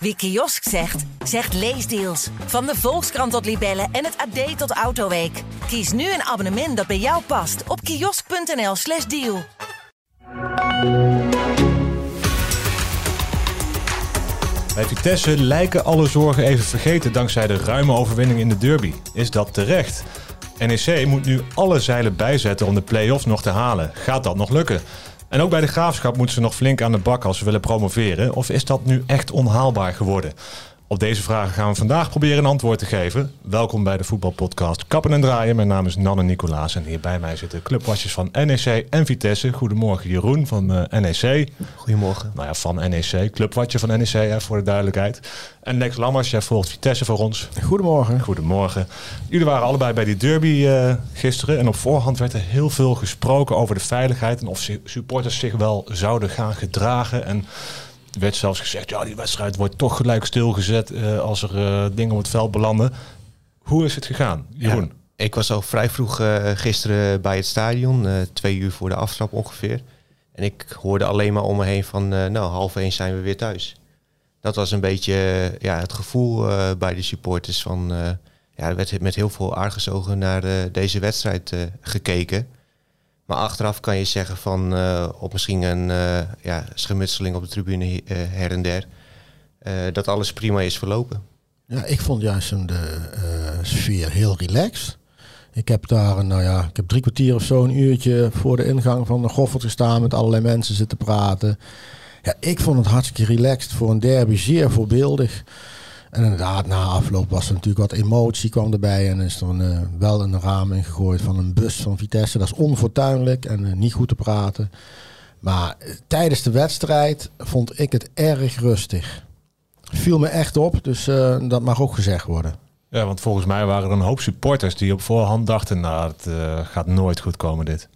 Wie kiosk zegt, zegt leesdeals. Van de Volkskrant tot Libellen en het AD tot Autoweek. Kies nu een abonnement dat bij jou past op kiosk.nl/slash deal. Bij Vitesse lijken alle zorgen even vergeten dankzij de ruime overwinning in de derby. Is dat terecht? NEC moet nu alle zeilen bijzetten om de play-offs nog te halen. Gaat dat nog lukken? En ook bij de graafschap moeten ze nog flink aan de bak als ze willen promoveren. Of is dat nu echt onhaalbaar geworden? Op deze vragen gaan we vandaag proberen een antwoord te geven. Welkom bij de voetbalpodcast Kappen en Draaien. Mijn naam is Nanne Nicolaas en hier bij mij zitten clubwatchers van NEC en Vitesse. Goedemorgen Jeroen van uh, eh, NEC. Goedemorgen. Nou ja, van NEC. Clubwatcher van NEC, hè, voor de duidelijkheid. En Lex Lammers, jij volgt Vitesse voor ons. Goedemorgen. Goedemorgen. Jullie waren allebei bij die derby uh, gisteren. En op voorhand werd er heel veel gesproken over de veiligheid. En of supporters zich wel zouden gaan gedragen. En werd zelfs gezegd, ja, die wedstrijd wordt toch gelijk stilgezet uh, als er uh, dingen op het veld belanden. Hoe is het gegaan, Jeroen? Ik was al vrij vroeg uh, gisteren bij het stadion, twee uur voor de aftrap ongeveer. En ik hoorde alleen maar om me heen van, nou, half één zijn we weer thuis. Dat was een beetje ja, het gevoel bij de supporters van... ja, er werd met heel veel argusogen naar deze wedstrijd gekeken. Maar achteraf kan je zeggen van uh, op misschien een uh, ja, op de tribune uh, her en der, dat alles prima is verlopen. Ja, ik vond juist de sfeer heel relaxed. Ik heb daar, nou ja, ik heb drie kwartier of zo, een uurtje voor de ingang van de Goffert gestaan met allerlei mensen zitten praten. Ja, ik vond het hartstikke relaxed voor een derby, zeer voorbeeldig. En inderdaad, na afloop was er natuurlijk wat emotie kwam erbij. En is er een, uh, wel een raam ingegooid van een bus van Vitesse. Dat is onfortuinlijk en uh, niet goed te praten. Maar uh, tijdens de wedstrijd vond ik het erg rustig. Viel me echt op, dus dat mag ook gezegd worden. Ja, want volgens mij waren er een hoop supporters die op voorhand dachten... nou, het gaat nooit goed komen dit.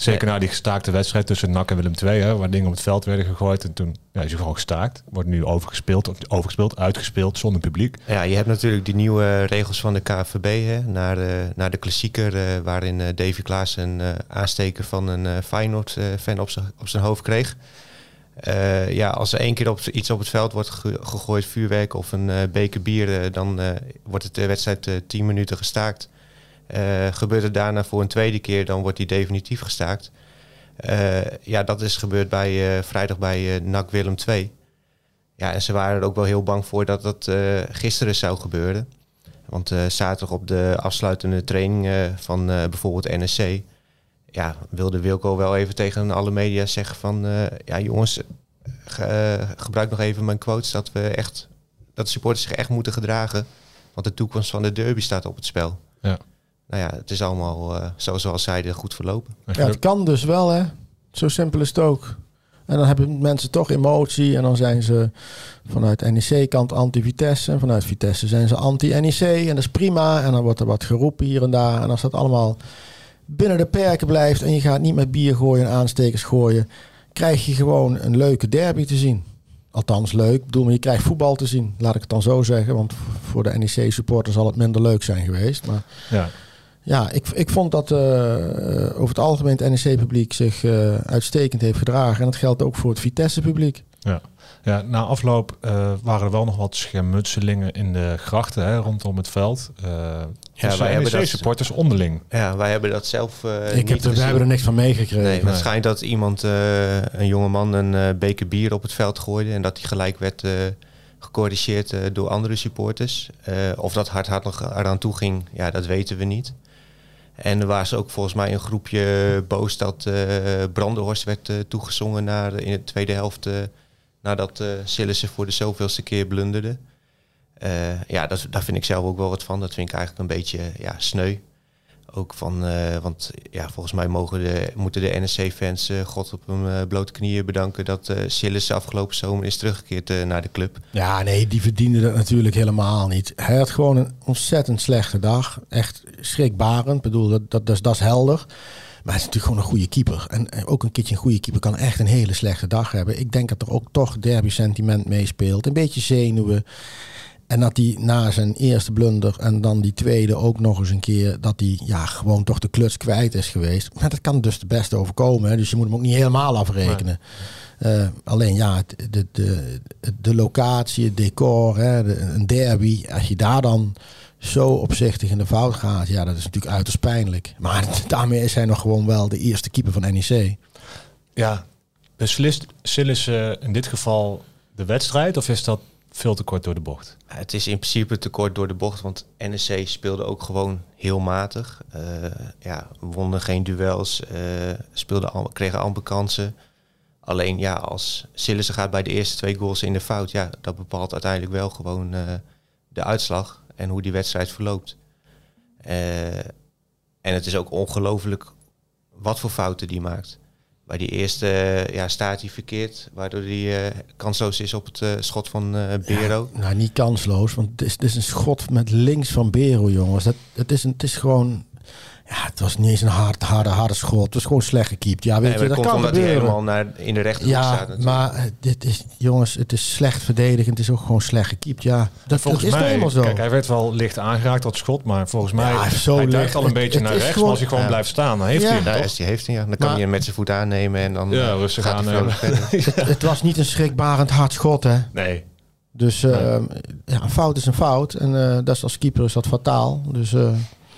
Zeker na die gestaakte wedstrijd tussen NAC en Willem II, hè, waar dingen op het veld werden gegooid. En toen ja, is hij gewoon gestaakt. Wordt nu overgespeeld, overgespeeld, uitgespeeld zonder publiek. Ja, je hebt natuurlijk die nieuwe regels van de KVB hè, naar, de, naar de klassieker. Uh, waarin uh, Davy Klaas een uh, aansteker van een Feyenoord-fan op, op zijn hoofd kreeg. ja, als er één keer op, iets op het veld wordt gegooid, vuurwerk of een beker bier, dan wordt het de wedstrijd tien minuten gestaakt. Uh, gebeurt het daarna voor een tweede keer, dan wordt die definitief gestaakt. Uh, ja, dat is gebeurd bij, uh, vrijdag bij NAC Willem 2. Ja, en ze waren er ook wel heel bang voor dat dat gisteren zou gebeuren. Want zaterdag op de afsluitende training van bijvoorbeeld NSC... Ja, wilde Wilco wel even tegen alle media zeggen van... ja jongens, gebruik nog even mijn quotes dat we echt... dat de supporters zich echt moeten gedragen. Want de toekomst van de derby staat op het spel. Ja nou ja, het is allemaal, uh, zoals zeiden, goed verlopen. Ja, het kan dus wel, hè. Zo simpel is het ook. En dan hebben mensen toch emotie. En dan zijn ze vanuit NEC-kant anti-Vitesse. En vanuit Vitesse zijn ze anti-NEC. En dat is prima. En dan wordt er wat geroepen hier en daar. En als dat allemaal binnen de perken blijft... en je gaat niet met bier gooien en aanstekers gooien... krijg je gewoon een leuke derby te zien. Althans leuk. Ik bedoel, maar je krijgt voetbal te zien. Laat ik het dan zo zeggen. Want voor de NEC-supporter zal het minder leuk zijn geweest. Maar... Ja. Ja, ik, ik vond dat uh, over het algemeen het NEC-publiek zich uh, uitstekend heeft gedragen. En dat geldt ook voor het Vitesse-publiek. Ja. ja, na afloop uh, waren er wel nog wat schermutselingen in de grachten hè, rondom het veld. ja, wij hebben dat supporters onderling. Ja, wij hebben dat zelf ik heb er, Wij hebben er niks van meegekregen. Nee, nee. Het schijnt dat iemand, een jongeman, een beker bier op het veld gooide. En dat hij gelijk werd gecorrigeerd door andere supporters. of dat hard hard nog eraan toe ging, ja, dat weten we niet. En er was ook volgens mij een groepje boos dat uh, Brandenhorst werd uh, toegezongen naar, in de tweede helft. Uh, nadat uh, Sillissen voor de zoveelste keer blunderde. ja, dat, daar vind ik zelf ook wel wat van. Dat vind ik eigenlijk een beetje ja, sneu. Ook van, uh, want ja, volgens mij mogen de, moeten de NSC-fans uh, God op hun uh, blote knieën bedanken dat Sillis afgelopen zomer is teruggekeerd naar de club. Ja, nee, die verdiende dat natuurlijk helemaal niet. Hij had gewoon een ontzettend slechte dag. Echt schrikbarend. Ik bedoel, dat, dat, is, dat is helder. Maar hij is natuurlijk gewoon een goede keeper. En ook een keertje een goede keeper kan echt een hele slechte dag hebben. Ik denk dat er ook toch derby sentiment meespeelt. Een beetje zenuwen. En dat hij na zijn eerste blunder en dan die tweede ook nog eens een keer, dat hij ja, gewoon toch de kluts kwijt is geweest. Maar dat kan dus de beste overkomen. Hè? Dus je moet hem ook niet helemaal afrekenen. Eh, alleen ja, de, de, de locatie, het decor, hè, de- een derby. Als je daar dan zo opzichtig in de fout gaat, ja, dat is natuurlijk uiterst pijnlijk. Maar daarmee is hij nog gewoon wel de eerste keeper van NEC. Ja, beslist Sillissen in dit geval de wedstrijd of is dat veel te kort door de bocht? Het is in principe te kort door de bocht, want NEC speelde ook gewoon heel matig. Eh ja, wonnen geen duels, eh speelden kregen amper kansen. Alleen ja, als Sillissen gaat bij de eerste twee goals in de fout, ja, dat bepaalt uiteindelijk wel gewoon eh, de uitslag en hoe die wedstrijd verloopt. En het is ook ongelooflijk wat voor fouten die maakt. Bij die eerste ja, staat hij verkeerd, waardoor hij eh, kansloos is op het eh, schot van eh Bero. Ja, nou, niet kansloos, want het is, het is een schot met links van Bero, jongens. Dat, het, is een, het is gewoon... Ja, het was niet eens een hard, harde, harde schot. Het was gewoon slecht gekiept. Ja, weet Nee, je, maar dat komt kan omdat hij gebeuren. helemaal naar, in de rechterhoek staat. Ja, natuurlijk. maar eh, dit is, jongens, het is slecht verdedigend. Het is ook gewoon slecht gekiept. Ja, dat, volgens dat is nou mij, helemaal zo. kijk, hij werd wel licht aangeraakt dat schot, maar volgens mij Ja, zo hij licht. duikt al een beetje het naar rechts, gewoon- maar als hij gewoon Ja. blijft staan, dan heeft Ja. hij hem Ja, toch? is die heeft hij, ja. Dan kan Maar- hij hem met zijn voet aannemen en dan Ja, eh, rustig gaat hij aannemen. het, het was niet een schrikbarend hard schot, hè. Nee. Dus ja, een fout is een fout. En eh, dat is als keeper is dat fataal. Dus eh,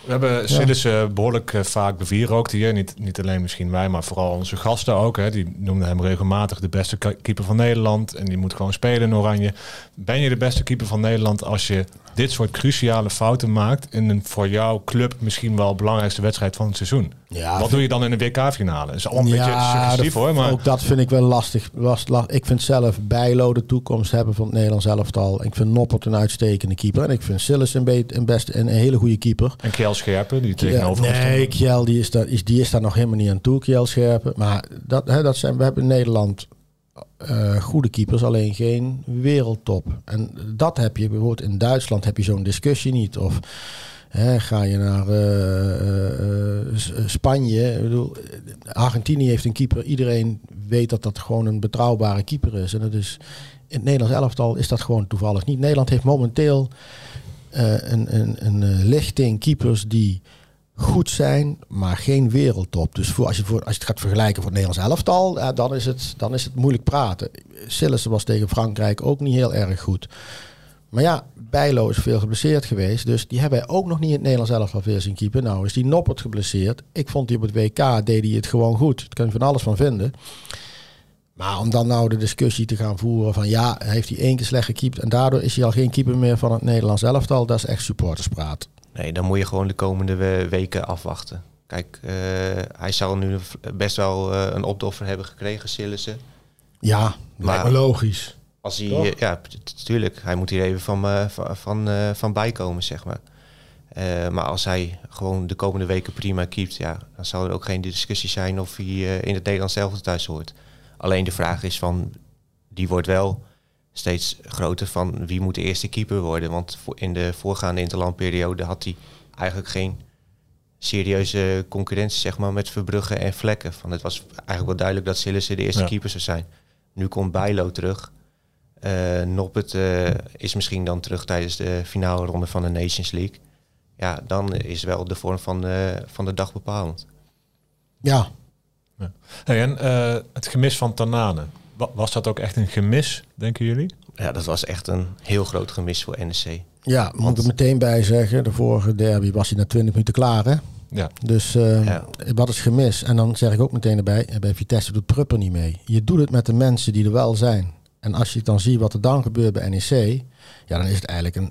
We hebben Sillissen behoorlijk eh, vaak bewierookt hier. Niet, niet alleen misschien wij, maar vooral onze gasten ook. Hè. Die noemden hem regelmatig de beste ke- keeper van Nederland. En die moet gewoon spelen in Oranje. Ben je de beste keeper van Nederland als je dit soort cruciale fouten maakt... in een voor jouw club misschien wel belangrijkste wedstrijd van het seizoen? ja, Wat doe je dan in een WK-finale? Dat is al een beetje suggestief hoor, maar... ook dat vind ik wel lastig. Last, last- ik vind zelf Bijlo de toekomst hebben van het Nederlands elftal. Ik vind Noppert een uitstekende keeper. En ik vind Sillis een, be- een, best, een, een hele goede keeper. En Kjell Scherpen, die tegenover nee. Kjell die is, daar, is, die is daar nog helemaal niet aan toe, Kjell Scherpen. Maar dat, hè, dat zijn, we hebben in Nederland eh, goede keepers, alleen geen wereldtop. En dat heb je, bijvoorbeeld in Duitsland heb je zo'n discussie niet. Of hè, ga je naar eh, eh, Spanje. Ik bedoel, Argentinië heeft een keeper. Iedereen weet dat dat gewoon een betrouwbare keeper is. En dat is, in het Nederlands elftal is dat gewoon toevallig niet. Nederland heeft momenteel een, een, een lichting keepers die goed zijn, maar geen wereldtop. Dus voor, als, je voor, als je het gaat vergelijken voor het Nederlands elftal, dan, is het, dan is het moeilijk praten. Sillissen was tegen Frankrijk ook niet heel erg goed. Maar ja, Bijlo is veel geblesseerd geweest. Dus die hebben wij ook nog niet in het Nederlands elftal weer zien keeper. Nou is die Noppert geblesseerd. Ik vond die op het WK deed hij het gewoon goed. Daar kan je van alles van vinden. Maar om dan nou de discussie te gaan voeren van ja, heeft hij één keer slecht gekiept en daardoor is hij al geen keeper meer van het Nederlands elftal, dat is echt supporterspraat. Nee, dan moet je gewoon de komende we- weken afwachten. Kijk, eh, hij zal nu best wel eh, een opdoffer hebben gekregen, Sillissen. Ja, me logisch. Als hij, Toch? ja, natuurlijk, hij moet hier even van, eh, van, van, van bijkomen, zeg maar. Maar als hij gewoon de komende weken prima keept, ja, dan zal er ook geen discussie zijn of hij in het Nederlands zelf thuis hoort. Alleen de vraag is van, die wordt wel steeds groter van wie moet de eerste keeper worden. Want voor- in de voorgaande interlandperiode had hij eigenlijk geen serieuze concurrentie zeg maar, met Verbrugge en Vlekken. Van, het was eigenlijk wel duidelijk dat Sillissen de eerste Ja. keeper zou zijn. Nu komt Bijlo terug. Eh Noppet eh, is misschien dan terug tijdens de finale ronde van de Nations League. Ja, dan is wel de vorm van, de van de dag bepalend. Ja, Hey, en eh, het gemis van Tanane. Wa- Was dat ook echt een gemis, denken jullie? Ja, dat was echt een heel groot gemis voor NEC. ja moet ik er meteen bij zeggen. De vorige derby was hij na 20 minuten klaar. Hè? Ja. Dus eh, Ja. wat is gemis? En dan zeg ik ook meteen erbij, eh, bij Vitesse doet Prupper niet mee. Je doet het met de mensen die er wel zijn. En als je dan ziet wat er dan gebeurt bij NEC, ja, dan is het eigenlijk een.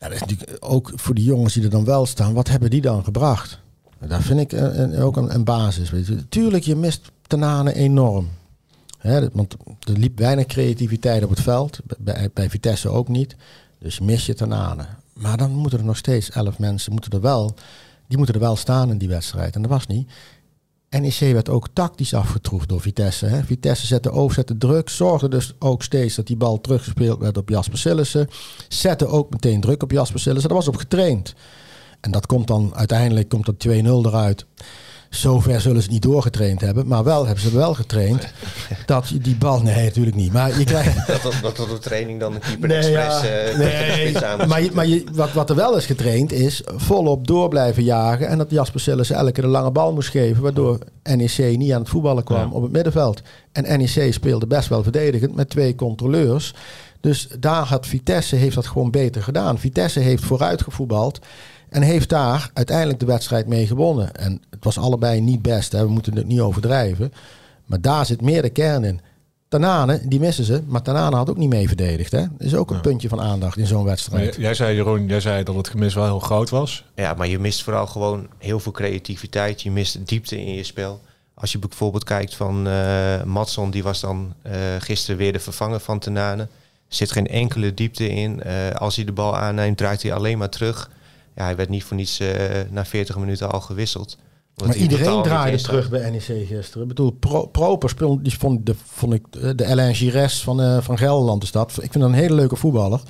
Ja, dat is natuurlijk ook voor die jongens die er dan wel staan, wat hebben die dan gebracht? Dat vind ik een, een- ook een, een basis. Weet je. Tuurlijk, je mist Tanane enorm. Dat- want er liep weinig creativiteit op het veld. Bij, bij Vitesse ook niet. Dus mis je Tanane. Maar dan moeten er nog steeds elf mensen moeten er wel, die moeten er wel staan in die wedstrijd. En dat was niet. NEC werd ook tactisch afgetroefd door Vitesse. Hè. Vitesse zette over, zette druk. Zorgde dus ook steeds dat die bal teruggespeeld werd op Jasper Sillissen. Zette ook meteen druk op Jasper Sillissen. Daar was op getraind. En dat komt dan uiteindelijk komt dat 2-0 eruit. Zover zullen ze niet doorgetraind hebben. Maar wel hebben ze wel getraind dat je die bal... Nee, natuurlijk niet. Maar je krijgt... Dat, dat, de training dan een keeper Nee, expres ja. eh, nee, aan maar, je, maar je, wat, wat er wel is getraind is volop door blijven jagen. En dat Jasper Sillissen elke keer de lange bal moest geven. Waardoor NEC niet aan het voetballen kwam Ja. op het middenveld. En NEC speelde best wel verdedigend met twee controleurs. Dus daar had Vitesse heeft dat gewoon beter gedaan. Vitesse heeft vooruit gevoetbald. En heeft daar uiteindelijk de wedstrijd mee gewonnen. En het was allebei niet best. Hè. We moeten het niet overdrijven. Maar daar zit meer de kern in. Tanane, die missen ze. Maar Tanane had ook niet mee verdedigd. Hè? Dat is ook een Ja. puntje van aandacht in zo'n wedstrijd. jij zei, Jeroen, jij zei dat het gemis wel heel groot was. Ja, maar je mist vooral gewoon heel veel creativiteit. Je mist diepte in je spel. Als je bijvoorbeeld kijkt van eh Matson, die was dan eh, gisteren weer de vervanger van Tenane. Er zit geen enkele diepte in. Eh, als hij de bal aanneemt, draait hij alleen maar terug. Ja, hij werd niet voor niets eh, na 40 minuten al gewisseld. Maar iedereen draaide terug bij NEC gisteren. Ik bedoel, Pro, Proper speelde, die vond, de, vond ik eh, de Alain Gires van, eh, van Gelderland is dat. Ik vind dat een hele leuke voetballer.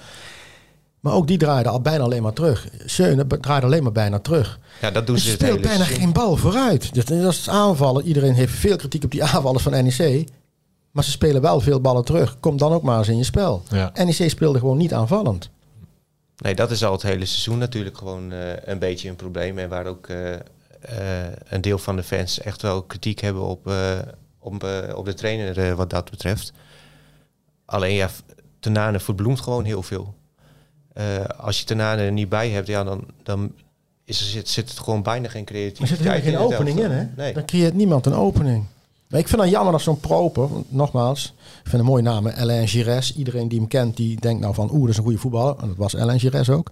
Maar ook die draaide al bijna alleen maar terug. Schöne draaide alleen maar bijna terug. Ja, dat doen ze het speelt bijna geen bal vooruit. Dus dat is aanvallen. Iedereen heeft veel kritiek op die aanvallers van NEC. Maar ze spelen wel veel ballen terug. Kom dan ook maar eens in je spel. Ja. NEC speelde gewoon niet aanvallend. Nee, dat is al het hele seizoen natuurlijk gewoon eh, een beetje een probleem. En waar ook eh, eh, een deel van de fans echt wel kritiek hebben op, eh, op, op de trainer wat dat betreft. Alleen ja, Tenane verbloemt gewoon heel veel. Eh, als je Tenane er niet bij hebt, ja, dan, dan is er, zit, zit het gewoon bijna geen Er creativiteit zit helemaal geen opening in, hè? Nee. Dan creëert niemand een opening. Maar ik vind het jammer dat zo'n proper, nogmaals, ik vind een mooie naam, Alain Gires. Iedereen die hem kent, die denkt nou van, oeh, dat is een goede voetballer. En dat was Alain Gires ook.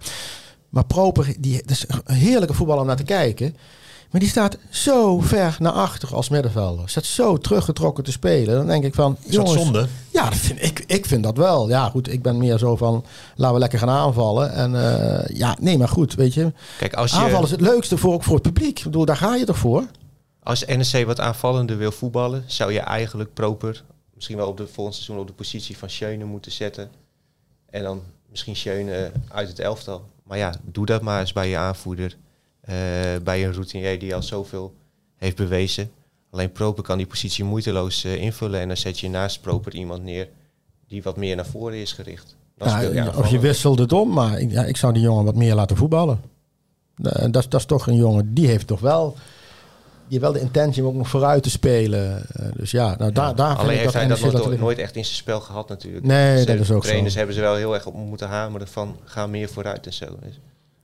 Maar proper, die, dat is een heerlijke voetballer om naar te kijken. Maar die staat zo ver naar achter als middenvelder. Staat zo teruggetrokken te spelen. Dan denk ik van, Is dat jongens, zonde? ja, dat vind ik, ik vind dat wel. Ja, goed, ik ben meer zo van, laten we lekker gaan aanvallen. En eh, ja, nee, maar goed, weet je. Kijk, als je, Aanvallen is het leukste voor, ook voor het publiek. Ik bedoel, daar ga je toch voor? Als NEC wat aanvallender wil voetballen, zou je eigenlijk proper misschien wel op de volgende seizoen op de positie van Schöne moeten zetten. En dan misschien Schöne uit het elftal. Maar ja, doe dat maar eens bij je aanvoerder. eh, bij een routinier die al zoveel heeft bewezen. Alleen Proper kan die positie moeiteloos eh, invullen. En dan zet je naast Proper iemand neer die wat meer naar voren is gericht. Dan Ja, je of je wisselt het om, maar ik, ja, ik zou die jongen wat meer laten voetballen. Eh, dat, dat is toch een jongen, die heeft toch wel, die wel de intentie om ook nog vooruit te spelen. Eh, dus ja, nou, daar, daar vind Alleen ik heeft hij dat nooit, echt in zijn spel gehad natuurlijk. Nee, Ze- dat is ook zo. Trainers hebben ze wel heel erg op moeten hameren van ga meer vooruit en zo. Dus-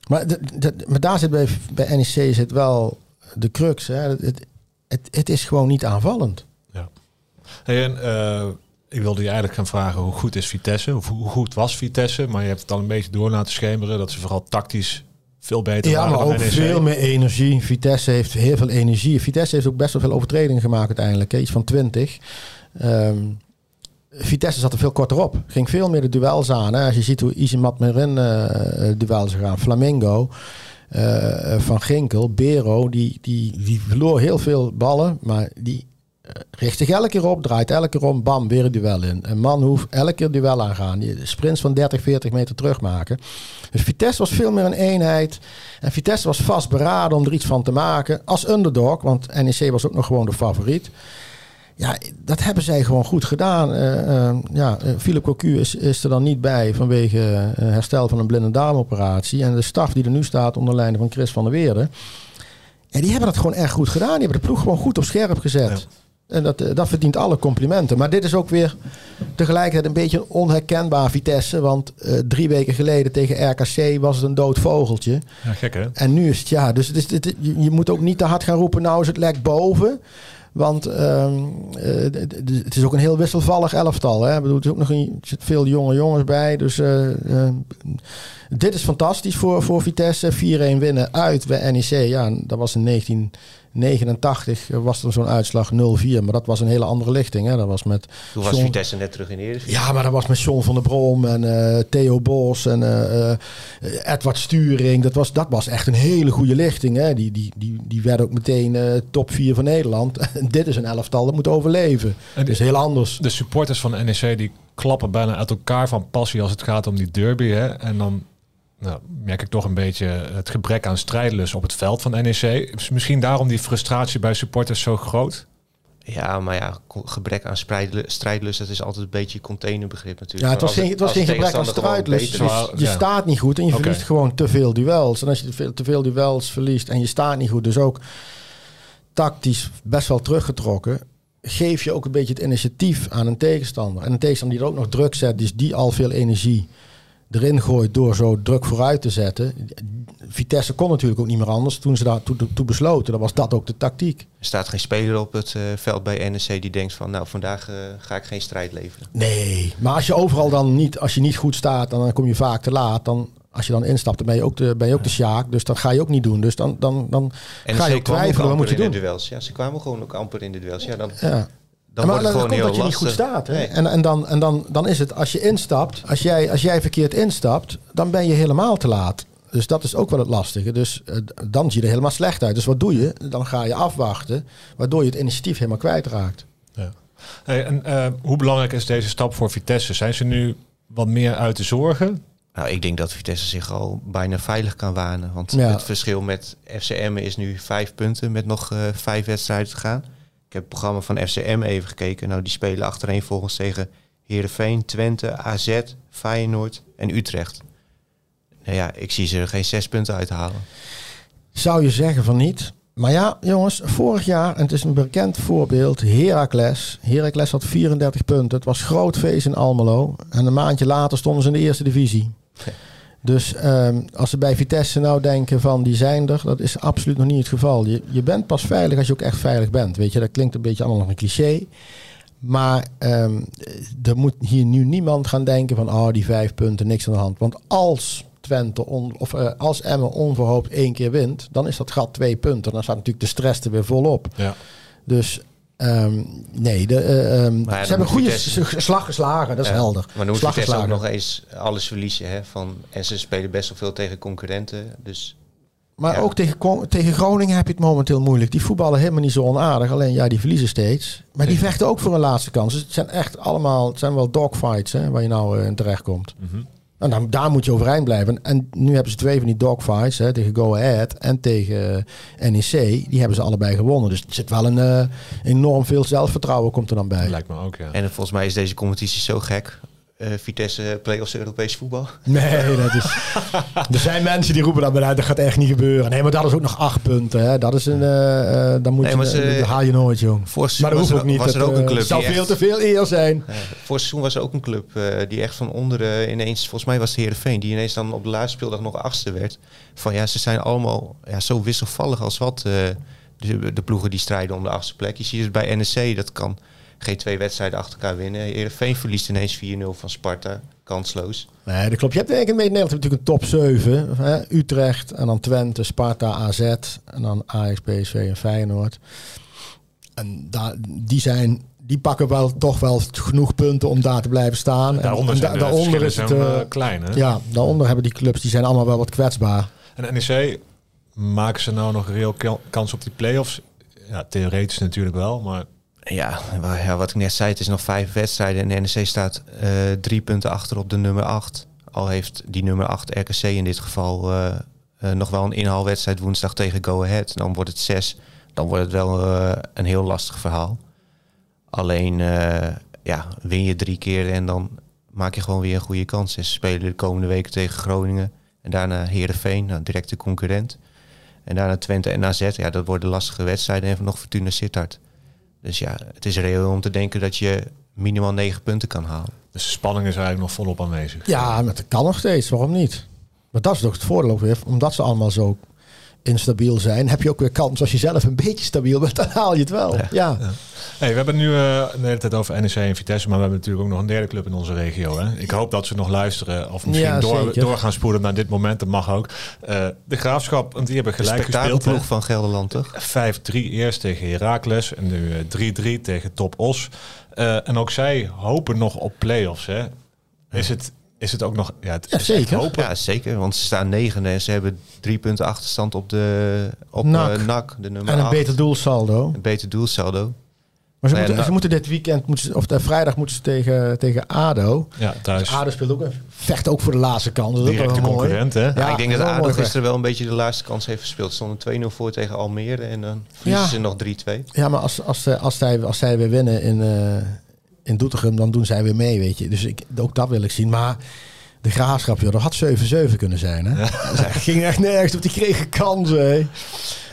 Maar, de- de- maar daar zit bij, bij NEC zit wel de crux. Hè. Het, het, het, het is gewoon niet aanvallend. Hey, en, eh, ik wilde je eigenlijk gaan vragen hoe goed is Vitesse? Hoe, hoe goed was Vitesse? Maar je hebt het al een beetje door laten schemeren dat ze vooral tactisch veel beter Ja, maar ook veel meer energie. Vitesse heeft heel veel energie. Vitesse heeft ook best wel veel overtredingen gemaakt uiteindelijk. hè. Iets van 20. Ehm, Vitesse zat er veel korter op. Ging veel meer de duels aan. Hè. Als je ziet hoe Izimat Merin eh duels gaan. Flamingo, eh, Van Ginkel, Bero. Die, die, die verloor heel veel ballen. Maar die eh, richt zich elke keer op. Draait elke keer om. Bam, weer een duel in. Een man hoeft elke keer duel aangaan. Die sprints van 30, 40 meter terugmaken. Dus Vitesse was veel meer een eenheid. En Vitesse was vastberaden om er iets van te maken. Als underdog, want NEC was ook nog gewoon de favoriet. Ja, dat hebben zij gewoon goed gedaan. Eh, eh, ja, eh, Philip Cocu is, is er dan niet bij vanwege eh, herstel van een blinde darmoperatie. En de staf die er nu staat onder leiding van Chris van der Weerde. Ja, die hebben dat gewoon echt goed gedaan. Die hebben de ploeg gewoon goed op scherp gezet. En dat, eh, dat verdient alle complimenten. Maar dit is ook weer tegelijkertijd een beetje een onherkenbaar Vitesse. Want eh, drie weken geleden tegen RKC was het een dood vogeltje. Ja, gek hè? En nu is het ja, dus het is, het, je, moet ook niet te hard gaan roepen, nou is het lek boven. Want ehm, eh, het is ook een heel wisselvallig elftal. Hè? Ik bedoel, het is ook nog een, er zitten veel jonge jongens bij. Dus dit is fantastisch voor, voor Vitesse. 4-1 winnen uit bij NEC. Ja, dat was in 1989 was er zo'n uitslag 0-4. Maar dat was een hele andere lichting. Hè? Dat was met Toen was John- Vitesse net terug in de Eredivisie. ja, maar dat was met John van der Brom en eh, Theo Bos en eh, eh, Edward Sturing. Dat was, dat was echt een hele goede lichting. Hè? Die, die, die, die werd ook meteen eh, top 4 van Nederland. En dit is een elftal dat moet overleven. Die- is heel anders. De supporters van NEC die klappen bijna uit elkaar van passie als het gaat om die derby. Hè? En dan nou, merk ik toch een beetje het gebrek aan strijdlust op het veld van NEC. Is misschien daarom die frustratie bij supporters zo groot? Ja, maar ja, gebrek aan strijdlu- strijdlust, dat is altijd een beetje een containerbegrip natuurlijk. Ja, het was geen, het was geen gebrek aan strijdlust. Dus. Ja. je staat niet goed en je verliest gewoon te veel duels. En als je te veel, te veel duels verliest en je staat niet goed, dus ook tactisch best wel teruggetrokken, geef je ook een beetje het initiatief aan een tegenstander. En een tegenstander die er ook nog druk zet, dus die al veel energie erin gooit door zo druk vooruit te zetten. Vitesse kon natuurlijk ook niet meer anders toen ze daar toe, besloten. Dan was dat ook de tactiek. Er staat geen speler op het eh, veld bij NEC die denkt van, nou, vandaag eh, ga ik geen strijd leveren. Nee, maar als je overal dan niet, als je niet goed staat, dan kom je vaak te laat. Dan, als je dan instapt, dan ben je ook de, ben je ook de Sjaak. Dus dat ga je ook niet doen. Dus dan, dan, dan En ga je ook twijfelen, wat moet je doen? duels. Ja, ze kwamen gewoon ook amper in de duels. Ja, dan, Ja. Dan maar wordt het dat gewoon komt heel dat je niet lastig. goed staat. Hè? Nee. En, en, dan, en dan, dan is het, als je instapt, als jij, als jij verkeerd instapt, dan ben je helemaal te laat. Dus dat is ook wel het lastige. Dus eh, dan zie je er helemaal slecht uit. Dus wat doe je? Dan ga je afwachten, waardoor je het initiatief helemaal kwijtraakt. Ja. Hey, en eh, hoe belangrijk is deze stap voor Vitesse? Zijn ze nu wat meer uit de zorgen? Nou, ik denk dat Vitesse zich al bijna veilig kan wanen. Want Ja. het verschil met FCM is nu vijf punten met nog eh, vijf wedstrijden te gaan. Ik heb het programma van FCM even gekeken. Nou, die spelen achtereen volgens tegen Heerenveen, Twente, AZ, Feyenoord en Utrecht. Nou ja, ik zie ze er geen zes punten uithalen. Zou je zeggen van niet. Maar ja, jongens, vorig jaar, en het is een bekend voorbeeld, Heracles. Heracles had 34 punten. Het was groot feest in Almelo. En een maandje later stonden ze in de eerste divisie. Dus ehm, als ze bij Vitesse nou denken van die zijn er, dat is absoluut nog niet het geval. Je, je bent pas veilig als je ook echt veilig bent. Weet je, dat klinkt een beetje allemaal nog een cliché. Maar ehm, er moet hier nu niemand gaan denken van oh, die vijf punten, niks aan de hand. Want als Twente on, of eh, als Emmen onverhoopt één keer wint, dan is dat gat twee punten. Dan staat natuurlijk de stress er weer volop. Ja. Dus ehm, nee, de, eh, ehm, ja, ze hebben moet goede Vitesse- slag geslagen, dat is Ja, helder. Maar dan moet slag Vitesse ook nog eens alles verliezen. Hè, van, en ze spelen best wel veel tegen concurrenten. Dus Maar Ja. ook tegen, tegen Groningen heb je het momenteel moeilijk. Die voetballen helemaal niet zo onaardig. Alleen ja, die verliezen steeds. Maar die vechten ook voor een laatste kans. Dus het zijn echt allemaal, het zijn wel dogfights hè, waar je nou eh, in terecht komt. Mhm. Dan, daar moet je overeind blijven. En nu hebben ze twee van die dogfights hè, tegen Go Ahead en tegen eh, NEC. Die hebben ze allebei gewonnen. Dus er zit wel een eh, enorm veel zelfvertrouwen komt er dan bij. Lijkt me ook, ja. En volgens mij is deze competitie zo gek. Eh, Vitesse play-offs Europees voetbal. Nee, dat is. er zijn mensen die roepen dat, maar dat gaat echt niet gebeuren. Nee, maar dat is ook nog acht punten. Hè. Dat is een. eh, eh, dan moet Nee, je, ze- dat haal je nooit, jong. Vorig Maar dat seizoen hoeft was, ook niet. was er ook een club Het zou veel echt, te veel eer zijn. vorig seizoen was er ook een club die echt van onderen ineens, volgens mij was het Heerenveen, die ineens dan op de laatste speeldag nog achtste werd. Van ja, ze zijn allemaal ja, zo wisselvallig als wat, de, de ploegen die strijden om de achtste plek. Je ziet het bij NEC, dat kan geen twee wedstrijden achter elkaar winnen. Heerenveen verliest ineens 4-0 van Sparta, kansloos. Nee, dat klopt. Je hebt eigenlijk in Nederland natuurlijk een top 7. Hè? Utrecht en dan Twente, Sparta, AZ. En dan Ajax, PSV en Feyenoord. En daar, die, zijn, die pakken wel toch wel genoeg punten om daar te blijven staan. Daaronder en, da- daaronder verschillen is het... zijn, eh, klein, hè? ja, daaronder hebben die clubs, die zijn allemaal wel wat kwetsbaar. En NEC, maken ze nou nog een reëel ka- kans op die play-offs? Ja, theoretisch natuurlijk wel, maar Ja, wa- ja, wat ik net zei, het is nog vijf wedstrijden en NEC staat eh, drie punten achter op de nummer 8. Al heeft die nummer 8 RKC in dit geval eh, eh, nog wel een inhaalwedstrijd woensdag tegen Go Ahead. Dan wordt het zes. Dan wordt het wel een heel lastig verhaal. Alleen, ja, win je drie keer en dan maak je gewoon weer een goede kans. Ze spelen de komende weken tegen Groningen. En daarna Heerenveen, nou, directe concurrent. En daarna Twente en AZ. Ja, dat worden lastige wedstrijden. En nog Fortuna Sittard. Dus ja, het is reëel om te denken dat je minimaal negen punten kan halen. dus de spanning is eigenlijk nog volop aanwezig. Ja, maar dat kan nog steeds. Waarom niet? Maar dat is toch het voordeel weer. Omdat ze allemaal zo instabiel zijn, heb je ook weer kans. Als je zelf een beetje stabiel bent, dan haal je het wel. Ja. Ja. Hey, we hebben nu eh, de hele tijd over NEC en Vitesse, maar we hebben natuurlijk ook nog een derde club in onze regio. Hè? Ik hoop dat ze nog luisteren of misschien Ja, door, gaan spoelen naar dit moment. Dat mag ook. Eh, de Graafschap, want die hebben gelijk gespeeld. hè? van Gelderland, toch? 5-3 eerst tegen Heracles en nu eh, 3-3 tegen Top Os. Eh, en ook zij hopen nog op play-offs. Hè? Is, het, is het ook nog... Ja, het Ja, is zeker. Ja, zeker. Want ze staan negende en ze hebben drie punten achterstand op de op NAC. NAC. NAC, de nummer En een acht. beter doelsaldo. Een beter doelsaldo. Maar ze, Nee, moeten, nou- ze moeten dit weekend, moeten ze, of de vrijdag moeten ze tegen, tegen ADO. Ja, thuis. Dus ADO speelt ook, een- vecht ook voor de laatste kans. Dat Directe mooi. concurrent, hè? Ja, Ja, ik denk dat ADO gisteren wel een beetje de laatste kans heeft verspeeld. Ze stonden 2-0 voor tegen Almere en dan verliezen Ja. ze nog 3-2. Ja, maar als, als, eh, als, zij, als zij weer winnen in, eh in Doetinchem, dan doen zij weer mee, weet je. Dus ik, ook dat wil ik zien. Maar de graafschap, joh, dat had 7-7 kunnen zijn, hè? Zij ging echt nergens op, die kregen kansen, hè?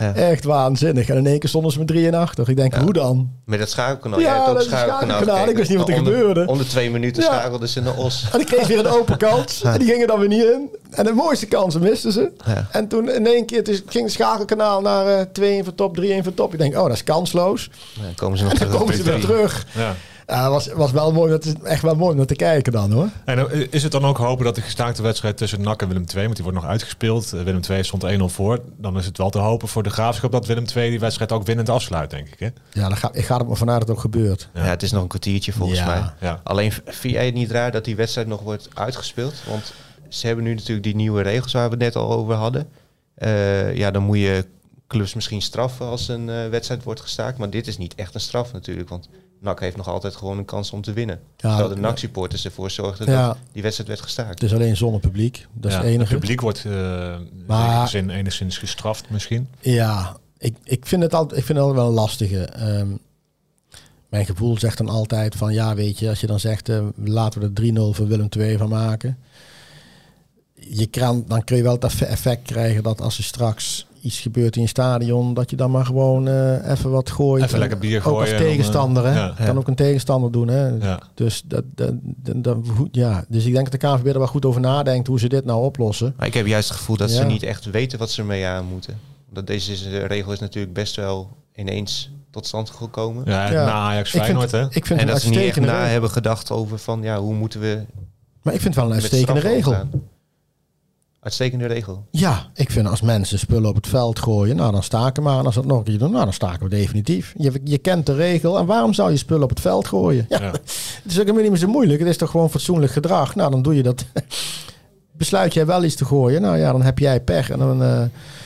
Ja. Echt waanzinnig. En in één keer stonden ze met 3 en 8. Ik denk, Ja. hoe dan? Met dat schakelkanaal. Ja, Jij dat is schakelkanaal. Ik wist niet wat er onder, gebeurde. Onder twee minuten Ja. schakelden ze naar Os. En die kreeg weer een open kans. En die gingen dan weer niet in. En de mooiste kansen misten ze. Ja. En toen in één keer dus ging het schakelkanaal naar eh 2-1 van top, 3-1 van top. Ik denk, oh, dat is kansloos. Ja, dan komen ze nog En dan terug. komen ze weer terug. Ja. Ja, was, was wel mooi, dat is echt wel mooi om naar te kijken dan hoor. En eh, is het dan ook hopen dat de gestaakte wedstrijd tussen NAC en Willem II, want die wordt nog uitgespeeld. Eh, Willem II stond 1-0 voor. Dan is het wel te hopen voor de graafschap dat Willem II die wedstrijd ook winnend afsluit, denk ik. Hè? Ja, dan ga, ik ga er maar vanuit dat het ook gebeurt. Ja, het is nog een kwartiertje volgens Ja. mij. Ja. Alleen vind jij het niet raar dat die wedstrijd nog wordt uitgespeeld? Want ze hebben nu natuurlijk die nieuwe regels waar we het net al over hadden. Eh, ja, dan moet je clubs misschien straffen als een wedstrijd wordt gestaakt. Maar dit is niet echt een straf natuurlijk. Want NAC heeft nog altijd gewoon een kans om te winnen. Ja, Terwijl de. NAC-supporters ervoor zorgden Ja. dat die wedstrijd werd gestaakt. Het is alleen zonder publiek. Dat is het enige. Het publiek wordt eh Maar- in zin enigszins gestraft misschien. Ja, ik, ik vind het altijd, ik vind het altijd wel een lastige. Ehm, mijn gevoel zegt dan altijd van ja, weet je, als je dan zegt eh, laten we er 3-0 voor Willem II van maken. Je kan, dan kun je wel het effe- effect krijgen dat als er straks iets gebeurt in je stadion, dat je dan maar gewoon eh, even wat gooit. Even lekker bier Ook gooien als eh, tegenstander, hè? ja. Kan ook een tegenstander doen, hè? Ja. Dus, dat, dat, dat, ja. dus ik denk dat de KNVB er wel goed over nadenkt hoe ze dit nou oplossen. Maar ik heb juist het gevoel dat ze niet echt weten wat ze ermee aan moeten. Dat deze is- de regel is natuurlijk best wel ineens tot stand gekomen. Ja, Ja. na Ajax Ik vind, Feyenoord, hè? ik vind en dat een ze niet echt na regel. hebben gedacht over van ja, hoe moeten we Maar ik vind het wel een uitstekende regel. Uitstekende regel. Ja, ik vind als mensen spullen op het veld gooien, nou dan staken maar. En als dat nog een keer doen, nou dan staken we definitief. Je, je kent de regel en waarom zou je spullen op het veld gooien? Ja, Ja. Het is ook helemaal niet meer zo moeilijk. Het is toch gewoon fatsoenlijk gedrag. Nou, dan doe je dat. Besluit jij wel iets te gooien, nou ja, dan heb jij pech. En dan eh,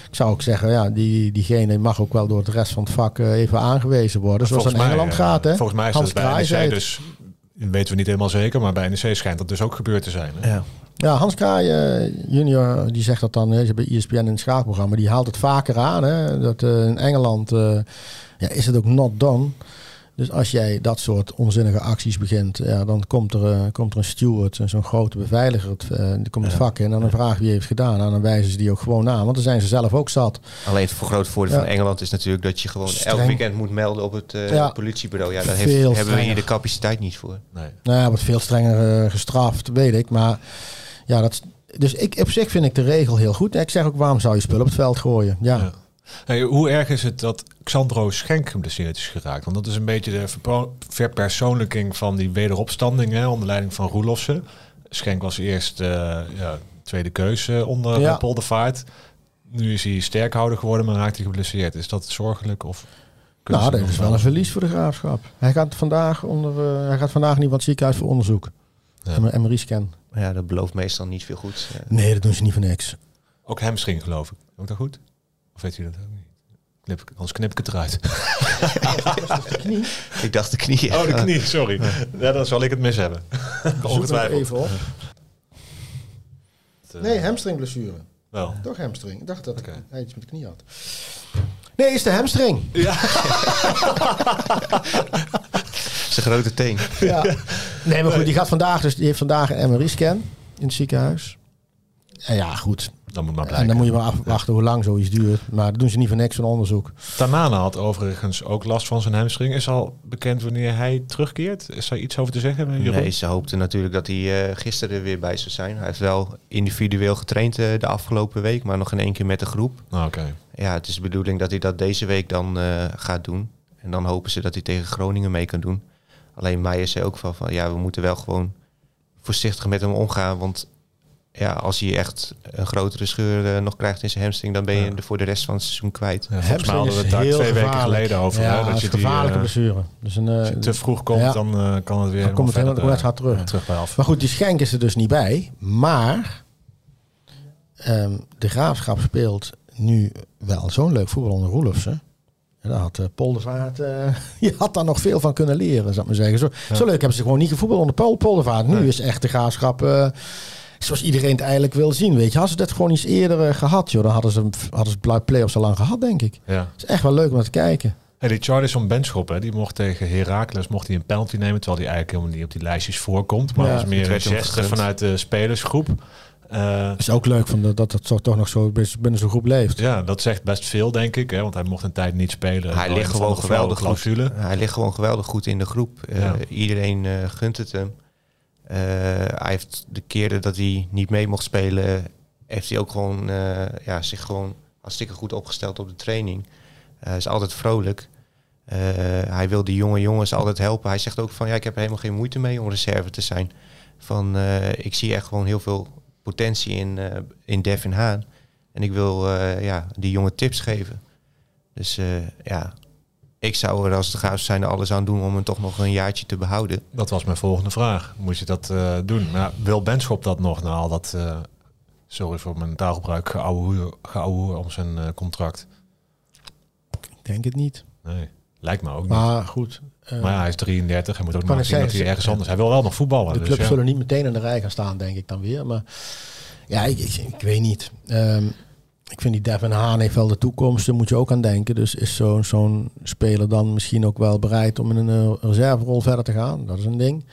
ik zou ook zeggen, ja, die, diegene mag ook wel door de rest van het vak eh, even aangewezen worden. Zoals Volgens in mij, Engeland eh, gaat, hè? Volgens mij is Hans dat bij zei dus... weten we niet helemaal zeker, maar bij NEC schijnt dat dus ook gebeurd te zijn. Hè? Ja. Ja, Hans Kraai eh, junior, die zegt dat dan hè, bij E ESPN in het schaakprogramma. Die haalt het vaker aan. Hè, dat eh, in Engeland eh, ja, is het ook not done. Dus als jij dat soort onzinnige acties begint, ja, dan komt er, eh, komt er een steward, zo'n grote beveiliger, het, eh, die komt het vak in en dan vraagt wie heeft gedaan. En dan wijzen ze die ook gewoon aan, want dan zijn ze zelf ook zat. Alleen het grote voordeel Ja. van Engeland is natuurlijk dat je gewoon Streng. elk weekend moet melden op het eh, Ja. politiebureau. Ja, daar heeft, hebben we hier de capaciteit niet voor. Nee. Nou ja, wordt veel strenger eh, gestraft, weet ik. Maar ja, dat, dus ik, op zich vind ik de regel heel goed. Ik zeg ook, waarom zou je spullen op het veld gooien? Ja, Ja. Hey, hoe erg is het dat Xandro Schenk geblesseerd is geraakt? Want dat is een beetje de verpersoonlijking van die wederopstanding hè, onder leiding van Roelofsen. Schenk was eerst eh, ja, tweede keuze onder Ja. ja. Poldervaart. Nu is hij sterkhouder geworden, maar raakt hij geblesseerd. Is dat zorgelijk? Of Nou, dat is wel een verlies voor de graafschap. Hij gaat vandaag, onder, eh, hij gaat vandaag niet van het ziekenhuis voor onderzoek. Ja. Een MRI-scan. Maar ja, dat belooft meestal niet veel goed. Nee, dat doen ze niet voor niks. Ook hamstring, geloof ik. Ook dat goed? Of weet u dat ook niet? Knip, ik- anders knip ik het eruit. Ik dacht de knieën. Oh, de knie, sorry. Ja, dan zal ik het mis hebben. Ongetwijfeld. even op. Eh, Nee, hamstringblessure. Wel. Toch hamstring. Ik dacht dat hij iets met de knie had. Nee, is de hamstring. Zijn grote teen. Ja. Nee, maar goed, die gaat vandaag dus, die heeft vandaag een MRI-scan in het ziekenhuis. En ja, goed. Dan moet maar En blijken. dan moet je maar afwachten hoe lang zoiets duurt. Maar dat doen ze niet voor niks van onderzoek. Tanana had overigens ook last van zijn hamstring. Is al bekend wanneer hij terugkeert? Is daar iets over te zeggen? Jeroen? Nee, ze hoopten natuurlijk dat hij eh, gisteren er weer bij zou zijn. Hij heeft wel individueel getraind eh, de afgelopen week, maar nog in één keer met de groep. Ah, Oké. Ja, het is de bedoeling dat hij dat deze week dan eh, gaat doen. En dan hopen ze dat hij tegen Groningen mee kan doen. Alleen Meijer zei ook van, van ja, we moeten wel gewoon voorzichtig met hem omgaan. Want ja, als hij echt een grotere scheur eh, nog krijgt in zijn hamstring, dan ben je Ja. er voor de rest van het seizoen kwijt. Ja, volgens mij hadden we het daar twee weken geleden over. Ja, hè, dat je die, gevaarlijke eh, blessure. Dus een, als eh, je te vroeg komt, ja. dan eh, kan het weer Dan komt het helemaal- eh, gaat terug. terug bij af. Maar goed, die Schenk is er dus niet bij. Maar ehm, de Graafschap speelt nu wel zo'n leuk voetbal onder Roelofsen. En daar had uh, Poldervaart, uh, je had daar nog veel van kunnen leren, zou ik maar zeggen. Zo, zo leuk hebben ze gewoon niet gevoetbald onder Pol Poldervaart. Nu is echt de graafschap uh, zoals iedereen het eigenlijk wil zien, weet je. Hadden ze dat gewoon iets eerder gehad, joh, dan hadden ze, hadden ze play-offs al lang gehad, denk ik. Ja. Het is echt wel leuk om te kijken. Hey, die Charlison Benschop, hè, die mocht tegen Heracles mocht hij een penalty nemen, terwijl hij eigenlijk helemaal niet op die lijstjes voorkomt. Maar ja, was meer een geste vanuit de spelersgroep. Uh, is ook leuk van de, dat het toch nog zo binnen zijn groep leeft. Ja, dat zegt best veel, denk ik. Hè, want hij mocht een tijd niet spelen. Hij ligt gewoon geweldig goed. Hij ligt gewoon geweldig goed in de groep. Uh, Iedereen uh, gunt het hem. Hij heeft de keren dat hij niet mee mocht spelen, heeft hij ook gewoon ja, zich gewoon hartstikke goed opgesteld op de training. Hij is altijd vrolijk. hij wil die jonge jongens altijd helpen. Hij zegt ook van ja, ik heb helemaal geen moeite mee om reserve te zijn. Van ik zie echt gewoon heel veel potentie in, uh, in Devin Haan. En ik wil ja, die jonge tips geven. Dus ja, ik zou er als de gaaf zijn alles aan doen om hem toch nog een jaartje te behouden. Dat was mijn volgende vraag. Moet je dat doen? Maar wil Benschop dat nog na al dat, sorry voor mijn taalgebruik, geouwe om zijn contract? Ik denk het niet. Nee, lijkt me ook maar, niet. Maar goed. maar ja, hij is 33. Hij moet ook nog zien dat hij ergens anders... Hij wil wel nog voetballen. De dus clubs zullen niet meteen in de rij gaan staan, denk ik dan weer. Maar ja, ik, ik, weet niet. Um, ik vind die Devin Haan heeft wel de toekomst. Daar moet je ook aan denken. Dus is zo'n zo'n speler dan misschien ook wel bereid om in een uh, reserverol verder te gaan? Dat is een ding.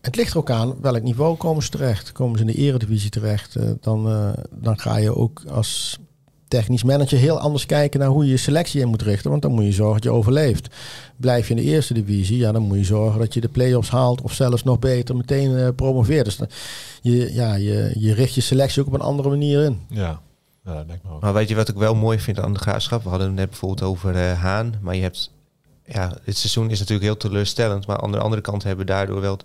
Het ligt er ook aan welk niveau komen ze terecht. Komen ze in de eredivisie terecht, uh, dan, uh, dan ga je ook als technisch manager heel anders kijken naar hoe je je selectie in moet richten. Want dan moet je zorgen dat je overleeft. Blijf je in de eerste divisie, ja, dan moet je zorgen dat je de play-offs haalt. Of zelfs nog beter meteen promoveert. Dus je, ja, je, je richt je selectie ook op een andere manier in. Ja. Ja, denk maar, maar weet je wat ik wel mooi vind aan de graafschap? We hadden het net bijvoorbeeld over uh, Haan. Maar je hebt, ja, dit seizoen is natuurlijk heel teleurstellend. Maar aan de andere kant hebben daardoor wel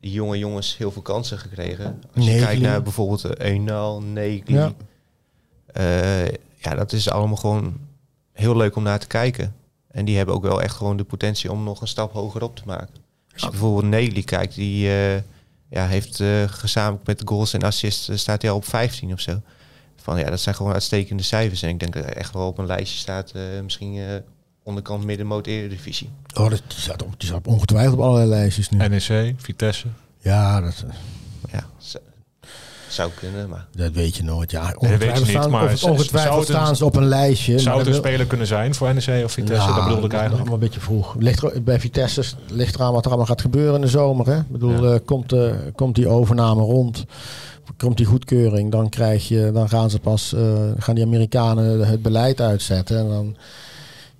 die jonge jongens heel veel kansen gekregen. Als je kijkt naar bijvoorbeeld uh, Eenal, Negli. Ja. Uh, ja, dat is allemaal gewoon heel leuk om naar te kijken. En die hebben ook wel echt gewoon de potentie om nog een stap hoger op te maken. Als je bijvoorbeeld Nelly kijkt, die uh, ja, heeft uh, gezamenlijk met goals en assists staat hij al op 15 of zo. Van ja, dat zijn gewoon uitstekende cijfers. En ik denk dat er echt wel op een lijstje staat, misschien onderkant middenmoot eredivisie. Oh, dat die staat, op, die staat ongetwijfeld op allerlei lijstjes nu. NEC, Vitesse. Ja, dat... Ja, zou kunnen, maar... Dat weet je nooit, ja. Ongetwijfeld, nee, weet je niet, staan, maar ongetwijfeld staan ze op een lijstje. Zou het een speler kunnen zijn voor NEC of Vitesse? dat bedoelde ik eigenlijk. allemaal een beetje vroeg. Ligt bij Vitesse ligt eraan wat er allemaal gaat gebeuren in de zomer. Hè? Ik bedoel, ja. uh, komt, uh, komt die overname rond, komt die goedkeuring, dan, krijg je, dan gaan ze pas, uh, gaan die Amerikanen het beleid uitzetten. En dan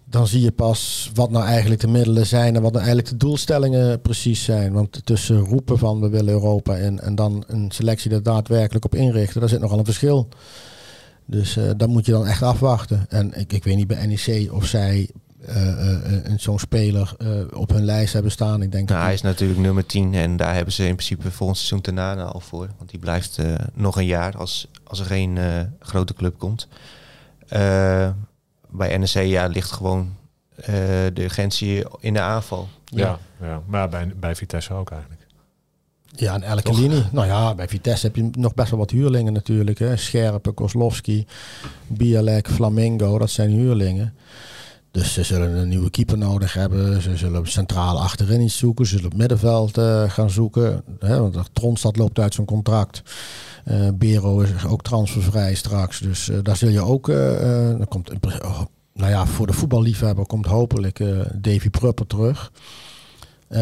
dan zie je pas wat nou eigenlijk de middelen zijn en wat nou eigenlijk de doelstellingen precies zijn. Want tussen roepen van we willen Europa in en dan een selectie er daadwerkelijk op inrichten, daar zit nogal een verschil. Dus uh, dat moet je dan echt afwachten. En ik, ik weet niet bij NEC of zij zo'n speler op hun lijst hebben staan. Ik denk nou, hij is natuurlijk nummer 10 en daar hebben ze in principe volgend seizoen Tenane al voor. Want die blijft nog een jaar als, als er geen grote club komt bij NEC ja, ligt gewoon uh, de urgentie in de aanval. Ja, ja. maar bij, bij Vitesse ook eigenlijk. Ja, in elke Toch? linie. Nou ja, bij Vitesse heb je nog best wel wat huurlingen natuurlijk. Hè. Scherpen, Kozlowski, Bialek, Flamingo, dat zijn huurlingen. Dus ze zullen een nieuwe keeper nodig hebben. Ze zullen centraal achterin iets zoeken. Ze zullen op middenveld uh, gaan zoeken. Hè, want Tronstad loopt uit zijn contract. Uh, Bero is ook transfervrij straks. Dus uh, daar zul je ook. dan komt, oh, nou ja, voor de voetballiefhebber komt hopelijk Davy Prupper terug.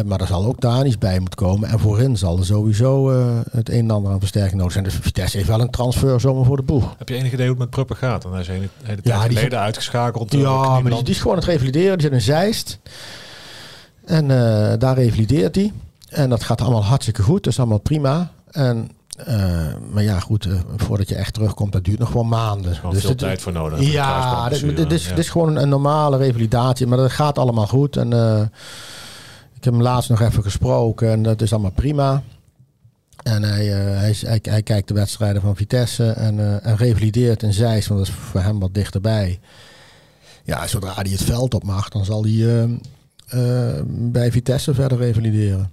Maar er zal ook daar iets bij moeten komen. En voorin zal er sowieso het een en ander aan versterking nodig zijn. Dus Vitesse heeft wel een transfer zomaar voor de boeg. Heb je enig idee hoe het met Prupper gaat? Want hij is een hele tijd ja, geleden uitgeschakeld. Ja, maar die, die, is gewoon aan het revalideren. Die zit in Zeist. En daar revalideert hij. En dat gaat allemaal hartstikke goed. Dat is allemaal prima. En uh, maar ja, goed, uh, voordat je echt terugkomt, dat duurt nog wel maanden. Er dus veel dit, tijd voor nodig. Ja, dit, dit, is, dit is gewoon een normale revalidatie, maar dat gaat allemaal goed. En uh, heb hem laatst nog even gesproken en dat is allemaal prima. En hij, hij, hij, kijkt de wedstrijden van Vitesse en, en revalideert in Zeist, want dat is voor hem wat dichterbij. Ja, zodra hij het veld op mag, dan zal hij bij Vitesse verder revalideren.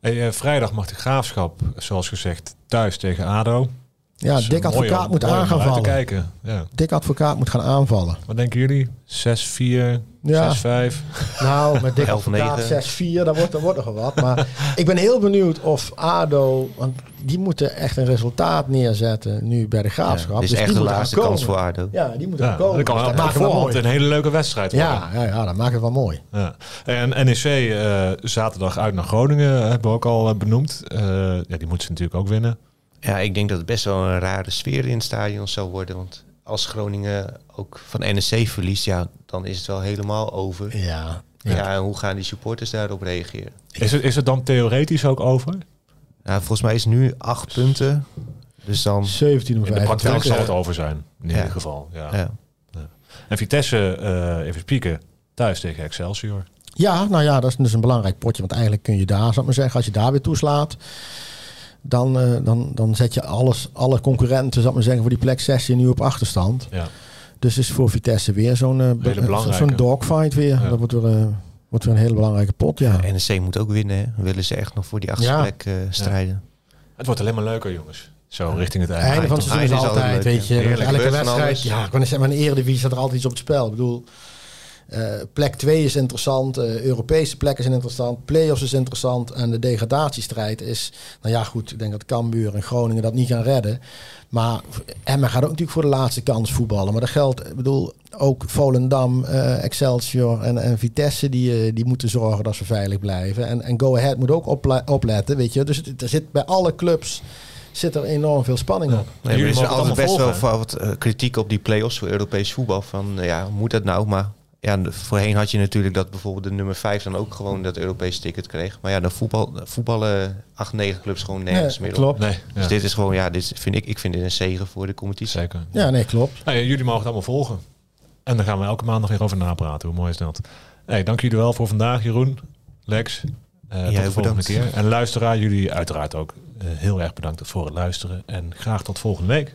Uh, vrijdag mag de graafschap, zoals gezegd, thuis tegen ADO. Ja, Dus, Dick mooi Advocaat om- moet aan gaan vallen. kijken. Ja. Dick Advocaat moet gaan aanvallen. Wat denken jullie? 6-4, Ja. 6-5? Nou, met Dick 11-9. Advocaat 6-4, dat wordt, dat wordt nog wat. Maar ik ben heel benieuwd of ADO... Want die moeten echt een resultaat neerzetten nu bij de Ja, Graafschap. dit is Dus echt die de laatste kans voor ADO. Ja, die moeten Ja, komen. dat kan Dus dat maakt het wel voorhand mooi. een hele leuke wedstrijd worden. Ja, ja, ja, dat maakt het wel mooi. Ja. En NEC eh, zaterdag uit naar Groningen hebben we ook al eh, benoemd. Eh, ja, die moeten ze natuurlijk ook winnen. Ja, ik denk dat het best wel een rare sfeer in het stadion zou worden. Want als Groningen ook van NEC verliest, ja, dan is het wel helemaal over. Ja. Ja, en hoe gaan die supporters daarop reageren? Is het, is het dan theoretisch ook over? Ja, volgens mij is het nu acht punten. Dus dan... 17 of In de praktijk 25. zal het over zijn, in Ja. ieder geval. Ja. Ja. En Vitesse, eh, even spieken, thuis tegen Excelsior. Ja, nou ja, dat is dus een belangrijk potje. Want eigenlijk kun je daar, zou ik maar zeggen, als je daar weer toeslaat, dan, eh, dan, dan zet je alles, alle concurrenten, zou ik maar zeggen, voor die plek 16 nu op achterstand. Ja. Dus is voor Vitesse weer zo'n eh, belangrijke. zo'n dogfight weer. Ja. Dat wordt weer, eh, wordt weer een hele belangrijke pot, ja. NEC moet ook winnen. Hè. Willen ze echt nog voor die achtste Ja. plek eh, strijden. Het wordt alleen maar leuker, jongens. Zo, richting het einde. einde van het seizoen is altijd, weet je, ja. elke wedstrijd. Ja, ik kan zeggen, maar in de Eredivisie staat er altijd iets op het spel. Ik bedoel, eh, plek 2 is interessant, eh, Europese plekken zijn interessant, play-offs is interessant en de degradatiestrijd is, nou ja goed, ik denk dat Cambuur en Groningen dat niet gaan redden. Maar Emma gaat ook natuurlijk voor de laatste kans voetballen. Maar dat geldt, ik bedoel, ook Volendam, eh, Excelsior en, en Vitesse, die, die moeten zorgen dat ze veilig blijven. En, en Go Ahead moet ook ople- opletten, weet je. Dus het, er zit bij alle clubs zit er enorm veel spanning op. Jullie er is altijd best wel wat kritiek op die play-offs voor Europees voetbal. Van ja, moet dat nou? Maar ja, voorheen had je natuurlijk dat bijvoorbeeld de nummer 5 dan ook gewoon dat Europese ticket kreeg. Maar ja, dan voetbal, voetballen 8, 9 clubs gewoon nergens Ja, meer op. klopt. Nee, ja, Dus dit is gewoon, ja, dit vind ik, ik vind dit een zegen voor de competitie. zeker. Ja, nee, klopt. Nou ja, jullie mogen het allemaal volgen. En dan gaan we elke maandag weer over napraten. Hoe mooi is dat? Hey, dank jullie wel voor vandaag, Jeroen, Lex. Eh, tot Jij de volgende bedankt. keer. En luisteraar, jullie uiteraard ook eh, heel erg bedankt voor het luisteren. En graag tot volgende week.